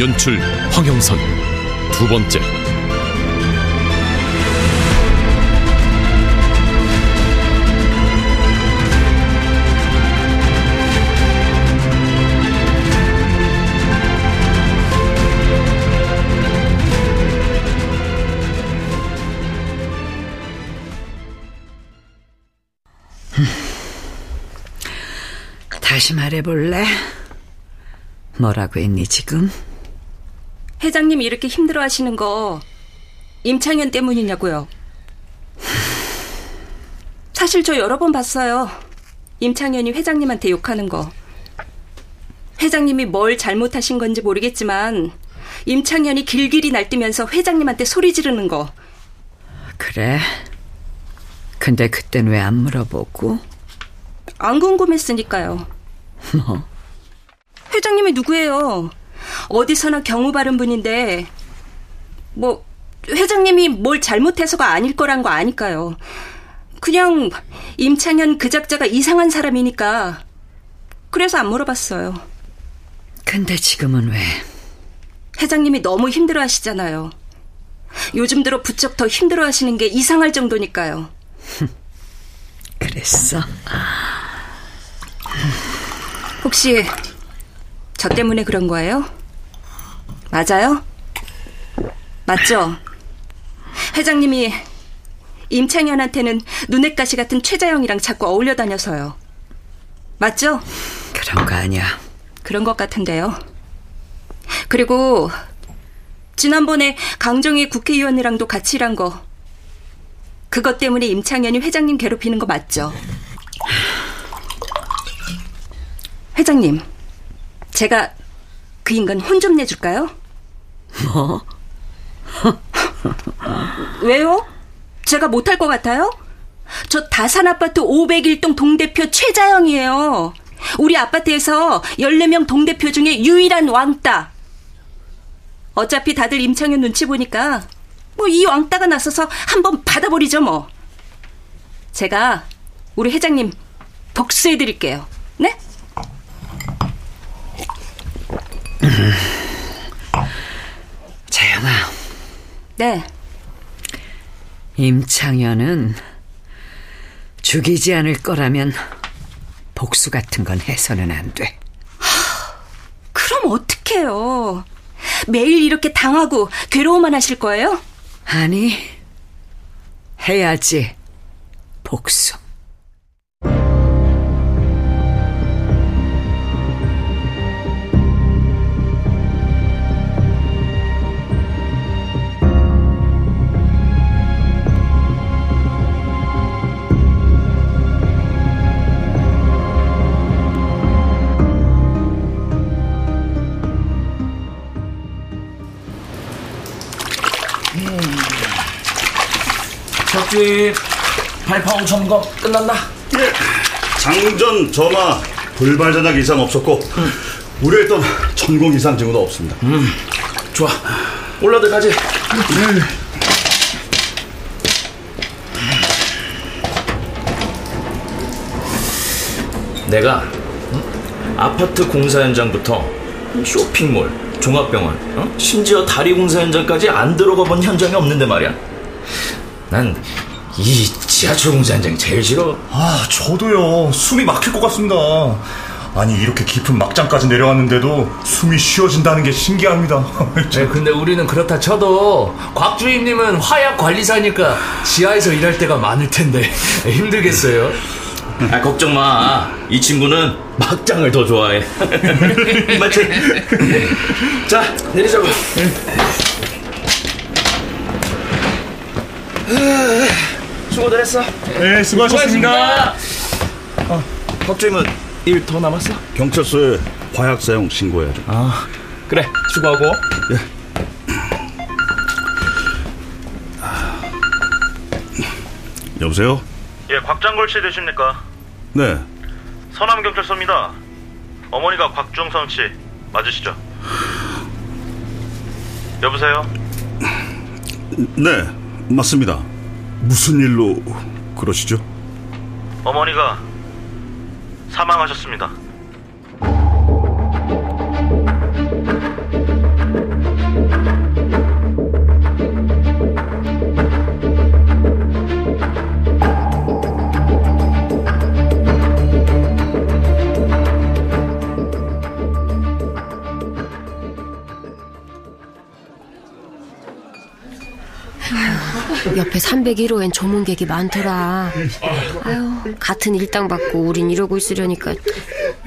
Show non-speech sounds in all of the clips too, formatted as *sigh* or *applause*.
연출 황영선 두 번째 다시 말해볼래? 뭐라고 했니 지금? 회장님 이렇게 힘들어 하시는 거 임창현 때문이냐고요. 사실 저 여러 번 봤어요. 임창현이 회장님한테 욕하는 거. 회장님이 뭘 잘못하신 건지 모르겠지만 임창현이 길길이 날뛰면서 회장님한테 소리 지르는 거. 그래. 근데 그땐 왜 안 물어보고? 안 궁금했으니까요. 뭐? 회장님이 누구예요? 어디서나 경우 바른 분인데, 뭐, 회장님이 뭘 잘못해서가 아닐 거란 거 아니까요. 그냥 임창현 그 작자가 이상한 사람이니까, 그래서 안 물어봤어요. 근데 지금은 왜? 회장님이 너무 힘들어 하시잖아요. 요즘 들어 부쩍 더 힘들어 하시는 게 이상할 정도니까요. 그랬어? 혹시 저 때문에 그런 거예요? 맞아요? 맞죠? 회장님이 임창현한테는 눈엣 가시 같은 최자영이랑 자꾸 어울려 다녀서요. 맞죠? 그런 거 아니야. 그런 것 같은데요. 그리고 지난번에 강정희 국회의원이랑도 같이 일한 거 그것 때문에 임창현이 회장님 괴롭히는 거 맞죠? 회장님, 제가 그 인간 혼 좀 내줄까요? 뭐? *laughs* 왜요? 제가 못할 것 같아요? 저 다산아파트 501동 동대표 최자영이에요. 우리 아파트에서 14명 동대표 중에 유일한 왕따. 어차피 다들 임창현 눈치 보니까 뭐 이 왕따가 나서서 한번 받아버리죠 뭐. 제가 우리 회장님 복수해드릴게요. 네? 재영아. 네. 임창현은 죽이지 않을 거라면 복수 같은 건 해서는 안 돼. 그럼 어떡해요? 매일 이렇게 당하고 괴로워만 하실 거예요? 아니, 해야지. 복수. 적주입 발파홍 점검 끝났나? 예. 장전 점화 불발 전약 이상 없었고 우려했던 천공 이상 징후도 없습니다. 음, 좋아. 올라들 가지. 내가 응? 아파트 공사 현장부터 쇼핑몰, 종합병원, 어? 심지어 다리 공사 현장까지 안 들어가 본 현장이 없는데 말이야. 난 이 지하철 공사 현장이 제일 싫어. 아, 저도요. 숨이 막힐 것 같습니다. 아니, 이렇게 깊은 막장까지 내려왔는데도 숨이 쉬어진다는 게 신기합니다. *laughs* 네, 근데 우리는 그렇다 쳐도 곽 주임님은 화약 관리사니까 지하에서 일할 때가 많을 텐데 *laughs* 힘들겠어요. 아, 걱정 마. 이 친구는 막장을 더 좋아해. *laughs* 맞지? 자, 내리자고. 수고들 했어. 네, 수고하셨습니다. 어, 곽주임은 일 더 남았어? 경찰서에 화약 사용 신고해야죠. 아, 그래. 수고하고. 여보세요? 예, 곽장걸 씨 되십니까? 네. 서남 경찰서입니다. 어머니가 곽중선 씨 맞으시죠? 여보세요? 네, 맞습니다. 무슨 일로 그러시죠? 어머니가 사망하셨습니다. 옆에 301호엔 조문객이 많더라. 아유, 같은 일당 받고 우린 이러고 있으려니까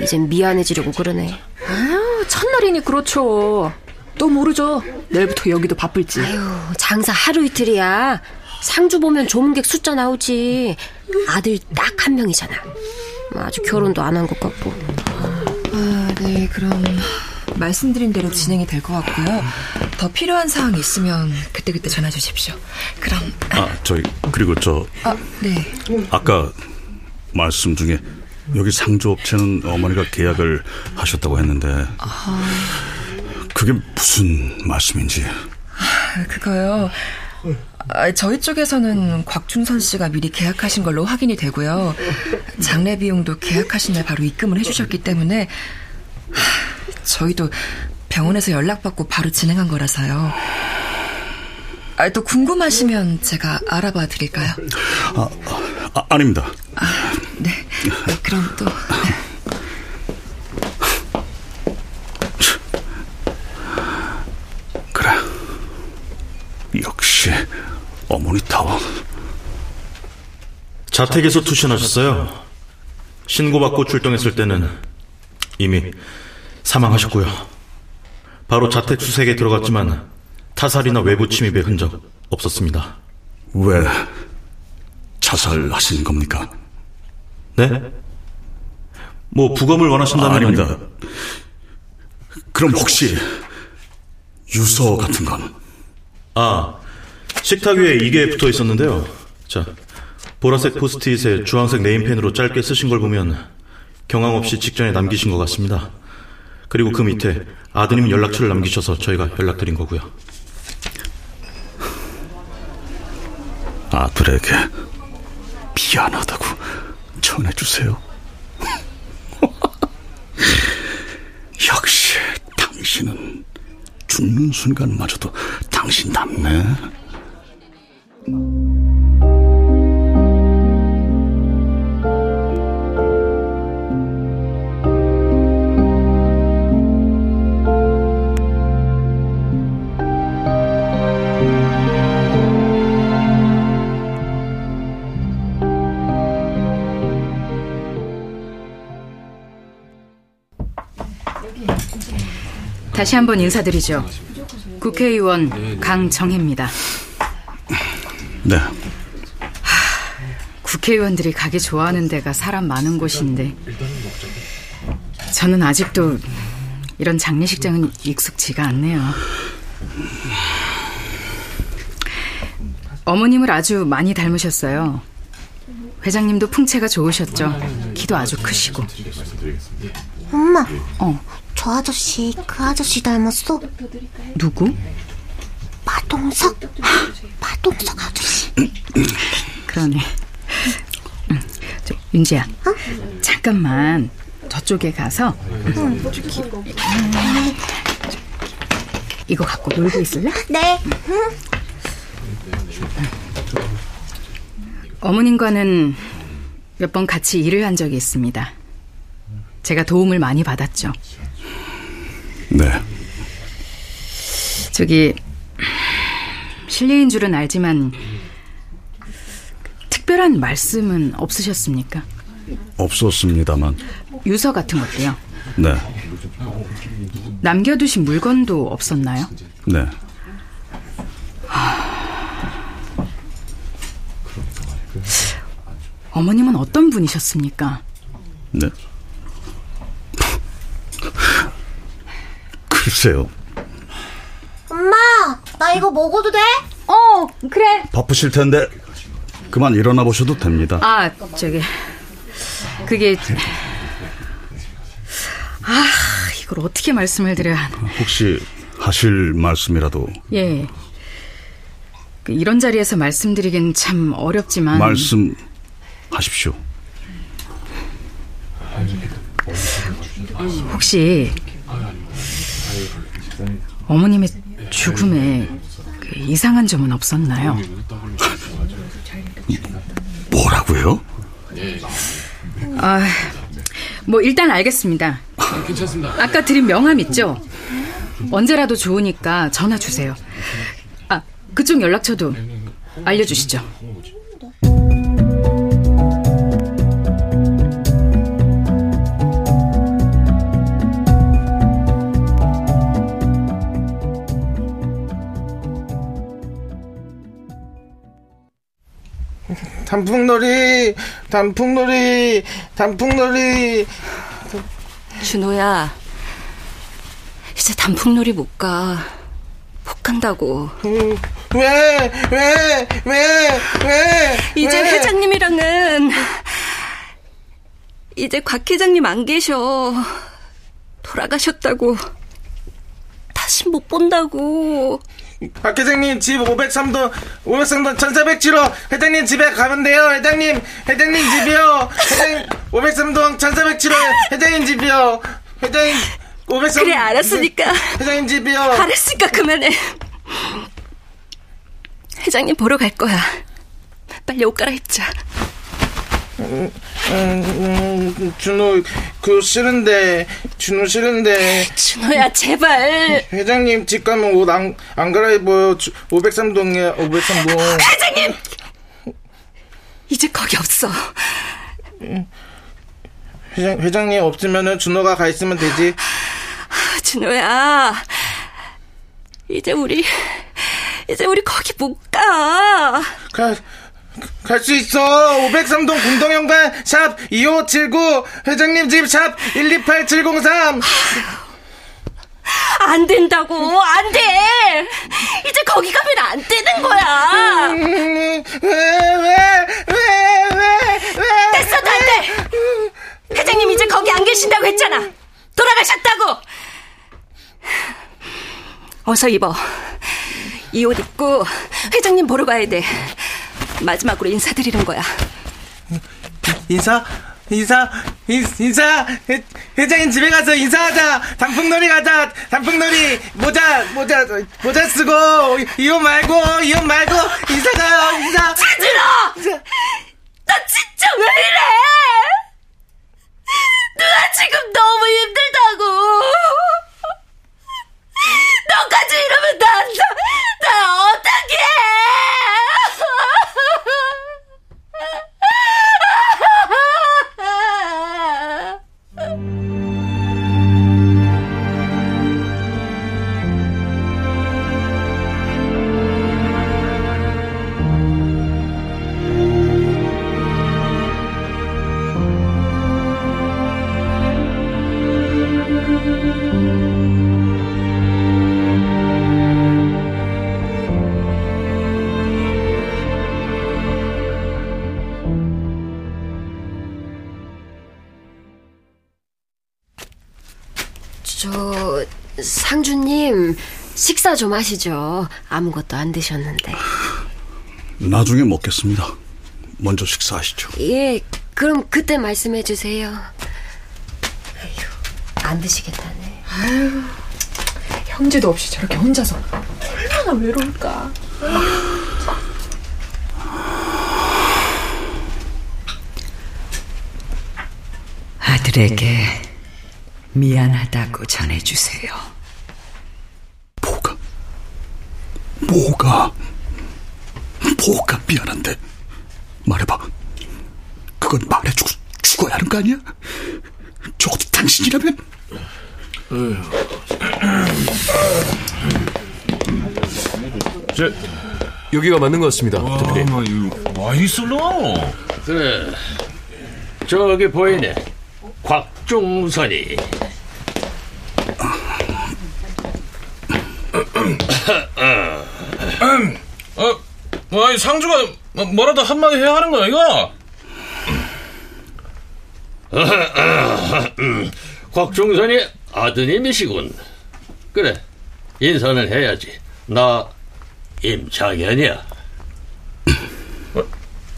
이젠 미안해지려고 그러네. 아유, 첫날이니 그렇죠. 또 모르죠. 내일부터 여기도 바쁠지. 아유, 장사 하루 이틀이야. 상주 보면 조문객 숫자 나오지. 아들 딱 한 명이잖아. 아직 결혼도 안 한 것 같고. 아, 네, 그럼 말씀드린 대로 진행이 될 것 같고요. 더 필요한 사항이 있으면 그때그때 전화 주십시오. 그럼 아, 저희 그리고 저 아, 네. 아까 말씀 중에 여기 상조업체는 어머니가 계약을 하셨다고 했는데 그게 무슨 말씀인지 아, 그거요. 아, 저희 쪽에서는 곽중선 씨가 미리 계약하신 걸로 확인이 되고요. 장례 비용도 계약하신 날 바로 입금을 해주셨기 때문에 하, 저희도 병원에서 연락받고 바로 진행한 거라서요. 아, 또 궁금하시면 제가 알아봐 드릴까요? 아, 아 아닙니다. 아, 네. 그럼 또 그래. 역시 어머니 타워. 자택에서 투신하셨어요. 신고받고 출동했을 때는 이미 사망하셨고요. 바로 자택 수색에 들어갔지만 타살이나 외부 침입의 흔적 없었습니다. 왜 자살하신 겁니까? 네? 뭐 부검을 원하신다면 아, 아닙니다. 그럼 혹시 유서 같은 건? 아, 식탁 위에 이게 붙어 있었는데요. 자, 보라색 포스트잇에 주황색 네임펜으로 짧게 쓰신 걸 보면 경황 없이 직전에 남기신 것 같습니다. 그리고 그 밑에 아드님 연락처를 남기셔서 저희가 연락드린 거고요. 아들에게 미안하다고 전해주세요. *laughs* 역시 당신은 죽는 순간마저도 당신답네. 다시 한번 인사드리죠. 국회의원 강정혜입니다. 네. 국회의원들이 가기 좋아하는 데가 사람 많은 곳인데 저는 아직도 이런 장례식장은 익숙지가 않네요. 어머님을 아주 많이 닮으셨어요. 회장님도 풍채가 좋으셨죠. 키도 아주 크시고. 엄마. 어. 저 아저씨 그 아저씨 닮았어. 누구? 마동석. 마동석 아저씨. 그러네. 응. 저, 윤지야. 어? 잠깐만 저쪽에 가서 응. 이거 갖고 놀고 있을래? 네. 응. 어머님과는 몇 번 같이 일을 한 적이 있습니다. 제가 도움을 많이 받았죠. 네. 저기 실례인 줄은 알지만 특별한 말씀은 없으셨습니까? 없었습니다만. 유서 같은 것도요? 네. 남겨두신 물건도 없었나요? 네. 어머님은 어떤 분이셨습니까? 네. 글쎄요. 나 이거 먹어도 돼? 어, 그래. 바쁘실 텐데 그만 일어나 보셔도 됩니다. 아, 저기 그게 아, 이걸 어떻게 말씀을 드려야 하나. 혹시 하실 말씀이라도 예. 그 이런 자리에서 말씀드리긴 참 어렵지만 말씀하십시오. 혹시 어머님의 죽음에 그 이상한 점은 없었나요? 뭐라고요? 아, 뭐 일단 알겠습니다. 괜찮습니다. 아까 드린 명함 있죠? 언제라도 좋으니까 전화 주세요. 아, 그쪽 연락처도 알려주시죠. 단풍놀이, 단풍놀이, 단풍놀이. 준호야, 이제 단풍놀이 못 가. 못 간다고. 왜, 왜, 왜, 왜? 이제 왜? 회장님이랑은 이제 곽 회장님 안 계셔. 돌아가셨다고. 다시 못 본다고. 박 회장님 집 503도 503도 1407호 회장님 집에 가면 돼요 회장님 회장님 집이요 회장님 503동 1407호 회장님 집이요 회장님 503 그래, 알았으니까. 회장님 집이요 알았으니까 그만해. 회장님 보러 갈 거야. 빨리 옷 갈아입자. 음, 음, 준호 그거 싫은데 준호 싫은데. 준호야 제발. 회장님 집 가면 옷 안 안 갈아입어요. 503동이야 503동. 회장님! 이제 거기 없어. 회장, 회장님 없으면은 준호가 가 있으면 되지. 준호야. 이제 우리 이제 우리 거기 못가 갈 수 있어. 503동 공동현관 샵 2579 회장님 집 샵 128703 안 된다고. 안 돼. 이제 거기 가면 안 되는 거야. 왜왜왜왜왜 됐어도 안돼. 회장님 이제 거기 안 계신다고 했잖아. 돌아가셨다고. 어서 입어. 이 옷 입고 회장님 보러 가야 돼 마지막으로 인사드리는 거야. 인사? 인사? 인, 인사? 회, 회장님 집에 가서 인사하자. 단풍놀이 가자. 단풍놀이. 모자 모자 모자 쓰고 이옷 말고 이옷 말고 인사 가요 인사. 차들어 나 진짜 왜 이래? 누나 지금 너무 힘들다고 식사 좀 하시죠. 아무것도 안 드셨는데. 나중에 먹겠습니다. 먼저 식사하시죠. 예, 그럼 그때 말씀해 주세요. 아휴, 안 드시겠다네. 아유, 형제도 없이 저렇게 혼자서 얼마나 외로울까. 아들에게 미안하다고 전해주세요. 뭐가 뭐가 미안한데 말해봐. 그건 말해주고 죽어야 하는 거 아니야? 적어도 당신이라면 저, 여기가 맞는 것 같습니다. 대표님. 와, 이슬로. 그래. 저기 보이네. 곽종선이. 음, 어, 뭐, 아니, 상주가 뭐- 뭐라도 한마디 해야 하는 거야, 이거? 음, *laughs* 곽종선이 아드님이시군. 그래, 인사는 해야지. 나 임창현이야.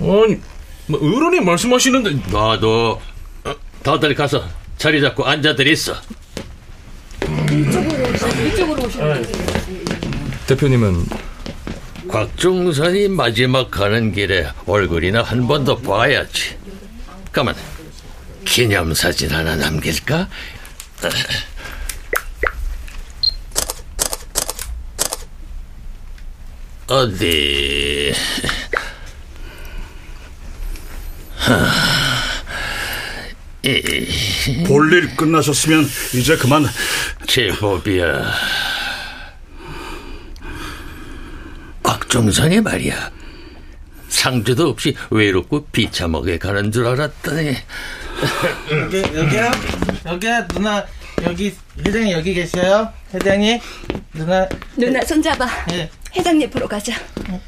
아니, 뭐 어른이 말씀하시는데 나도 어, 다들 가서 자리 잡고 앉아들 있어. 이쪽으로 오시면 돼요. 대표님은 곽종선이 마지막 가는 길에 얼굴이나 한 번 더 봐야지. 가만, 기념사진 하나 남길까? 어디? 볼일 끝나셨으면 이제 그만. 제법이야. 곽종선이 말이야. 상주도 없이 외롭고 비참하게 가는 줄 알았더니 여기, 여기요? 여기야, 누나, 여기, 회장님 여기 계셔요? 회장님? 누나. 누나 손잡아. 예. 회장님 보러 가자. 누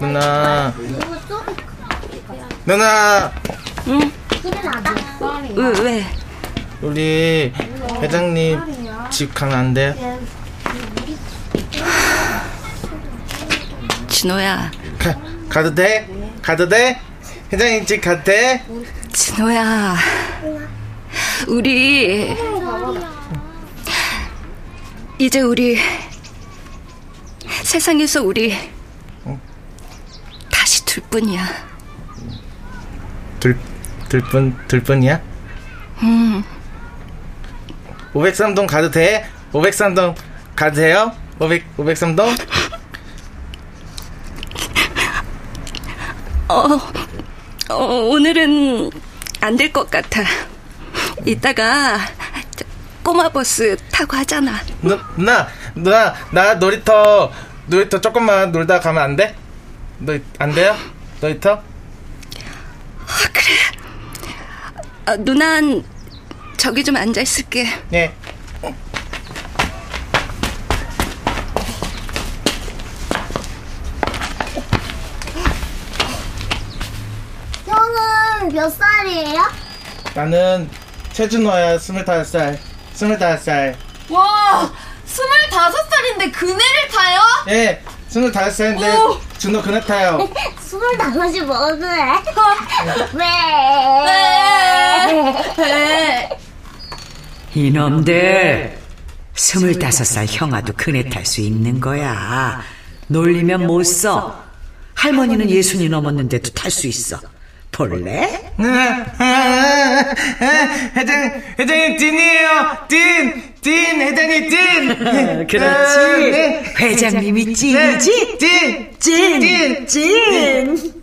누나. 누나. 응? 왜, 왜? 우리 회장님 집 가면 안 돼? 진호야. 가, 가도 돼? 가도 돼? 회장님 집 가도 돼? 진호야. 우리 이제 우리 세상에서 우리 다시 둘뿐이야. 둘, 둘뿐, 둘뿐이야? 음. 503동 가도 돼? 503동 가도 돼요? 500, 503동? *laughs* 어, 어 오늘은 안 될 것 같아. 이따가 저 꼬마 버스 타고 하잖아. 누, 누나, 누나, 나 놀이터, 놀이터 조금만 놀다 가면 안 돼? 놀, 안 돼요? 놀이터? 아, 누난 저기 좀 앉아 있을게. 예. 형은 몇 살이에요? 나는 최준호야, 25살. 25살. 와, 스물다섯 살인데 그네를 타요? 예, 25살인데 준호 그네 타요. *laughs* 스물 다섯이 뭐래? *laughs* 왜? 왜? 이놈들 스물다섯 살 형아도 그네 탈 수 있는 거야. 놀리면 못 써. 할머니는 예순이 넘었는데도 탈 수 있어. 볼래? *laughs* 회장, 회장님 찐이에요. 찐, 찐, 회장님 찐. *laughs* 그렇지. 아, 네. 회장님이 찐이지? 찐, 찐, 찐.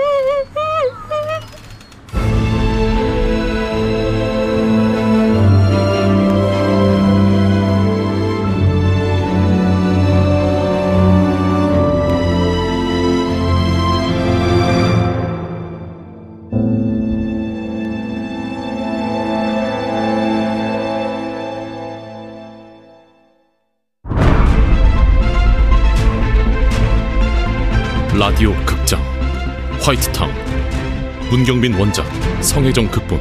라 *laughs* 화이트타운 문경민 원작 성혜정 극본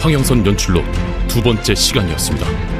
황영선 연출로 두 번째 시간이었습니다.